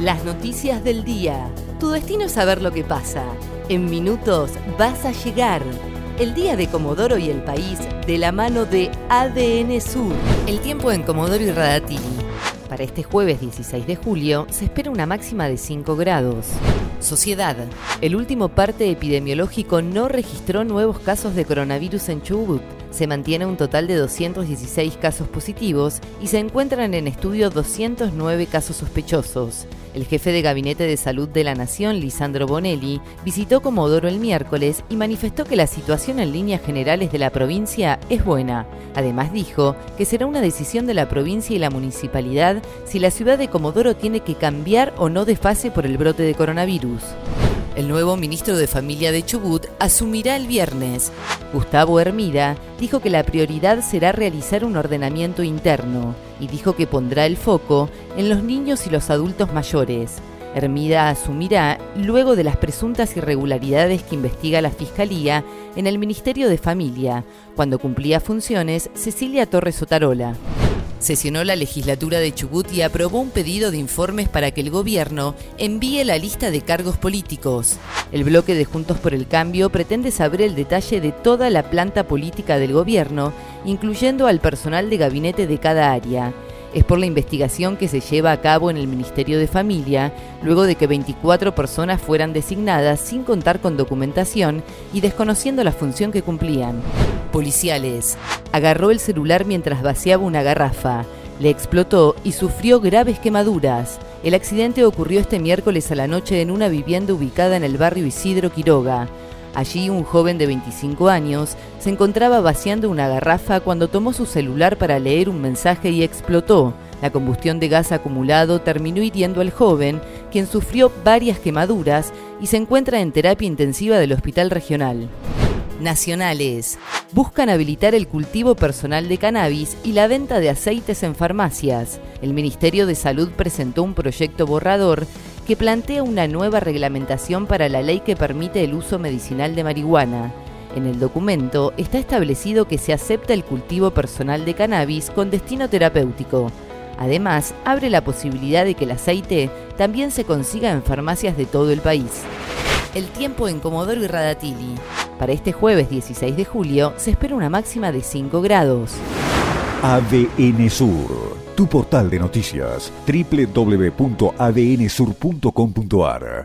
Las noticias del día. Tu destino es saber lo que pasa. En minutos vas a llegar. El día de Comodoro y el país de la mano de ADN Sur. El tiempo en Comodoro y Radatili. Para este jueves 16 de julio se espera una máxima de 5 grados. Sociedad. El último parte epidemiológico no registró nuevos casos de coronavirus en Chubut. Se mantiene un total de 216 casos positivos y se encuentran en estudio 209 casos sospechosos. El jefe de Gabinete de Salud de la Nación, Lisandro Bonelli, visitó Comodoro el miércoles y manifestó que la situación en líneas generales de la provincia es buena. Además dijo que será una decisión de la provincia y la municipalidad si la ciudad de Comodoro tiene que cambiar o no de fase por el brote de coronavirus. El nuevo ministro de Familia de Chubut asumirá el viernes. Gustavo Hermida dijo que la prioridad será realizar un ordenamiento interno y dijo que pondrá el foco en los niños y los adultos mayores. Hermida asumirá luego de las presuntas irregularidades que investiga la Fiscalía en el Ministerio de Familia, cuando cumplía funciones Cecilia Torres Otarola. Sesionó la legislatura de Chubut y aprobó un pedido de informes para que el gobierno envíe la lista de cargos políticos. El bloque de Juntos por el Cambio pretende saber el detalle de toda la planta política del gobierno, incluyendo al personal de gabinete de cada área es por la investigación que se lleva a cabo en el Ministerio de Familia, luego de que 24 personas fueran designadas sin contar con documentación y desconociendo la función que cumplían. Policiales. Agarró el celular mientras vaciaba una garrafa. Le explotó y sufrió graves quemaduras. El accidente ocurrió este miércoles a la noche en una vivienda ubicada en el barrio Isidro Quiroga. Allí un joven de 25 años se encontraba vaciando una garrafa cuando tomó su celular para leer un mensaje y explotó. La combustión de gas acumulado terminó hiriendo al joven, quien sufrió varias quemaduras y se encuentra en terapia intensiva del hospital regional. Nacionales. Buscan habilitar el cultivo personal de cannabis y la venta de aceites en farmacias. El Ministerio de Salud presentó un proyecto borrador que plantea una nueva reglamentación para la ley que permite el uso medicinal de marihuana. En el documento está establecido que se acepta el cultivo personal de cannabis con destino terapéutico. Además, abre la posibilidad de que el aceite también se consiga en farmacias de todo el país. El tiempo en Comodoro y Radatili. Para este jueves 16 de julio se espera una máxima de 5 grados. ADN Sur, tu portal de noticias, www.adnsur.com.ar